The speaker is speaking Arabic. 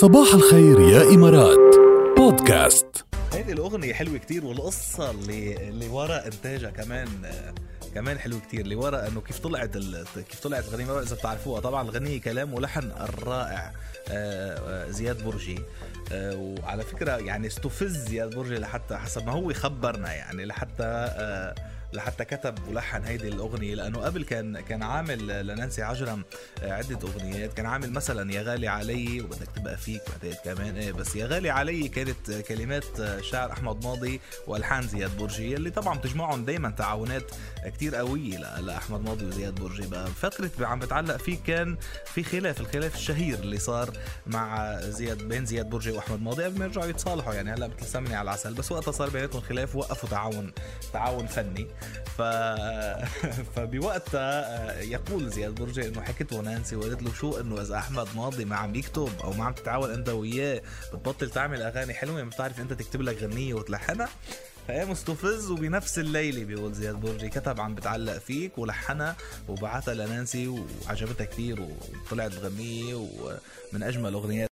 صباح الخير يا إمارات. بودكاست. هيدي الأغنية حلوة كتير والقصة اللي اللي ورا إنتاجها كمان كمان حلو كتير. اللي ورا إنه كيف طلعت ال... كيف طلعت الغنية إذا بتعرفوها. طبعا الغنية كلام ولحن الرائع آه، آه، زياد برجي. آه، وعلى فكرة يعني استفز زياد برجي لحتى حسب ما هو خبرنا يعني لحتى لحتى كتب ولحن هيدي الأغنية لأنه قبل كان كان عامل لنانسي عجرم عدة أغنيات كان عامل مثلا يا غالي علي وبدك تبقى فيك بعتقد كمان إيه بس يا غالي علي كانت كلمات شاعر أحمد ماضي وألحان زياد برجي اللي طبعا بتجمعهم دائما تعاونات كتير قوية لأحمد ماضي وزياد برجي. بقى فتره عم بتعلق فيه كان في خلاف الخلاف الشهير اللي صار مع زياد بين زياد برجي وأحمد ماضي قبل ما يرجعوا يتصالحوا يعني هلأ مثل سمني على العسل بس وقتها صار بيناتهم خلاف وقفوا تعاون تعاون فني. ف فبوقتها آه، يقول زياد برجي إنه حكيته نانسي وقالت له شو؟ إنه إذا أحمد ماضي ما عم يكتب أو ما عم تتعاون أنت وياه بتبطل تعمل أغاني حلوة بتعرف أنت تكتب لك غنية وتلحنها. فقام مستفز وبنفس الليلة بيقول زياد برجي كتب عم بتعلق فيك ولحنها وبعتها لنانسي وعجبتها كتير وطلعت غنية ومن أجمل أغنيات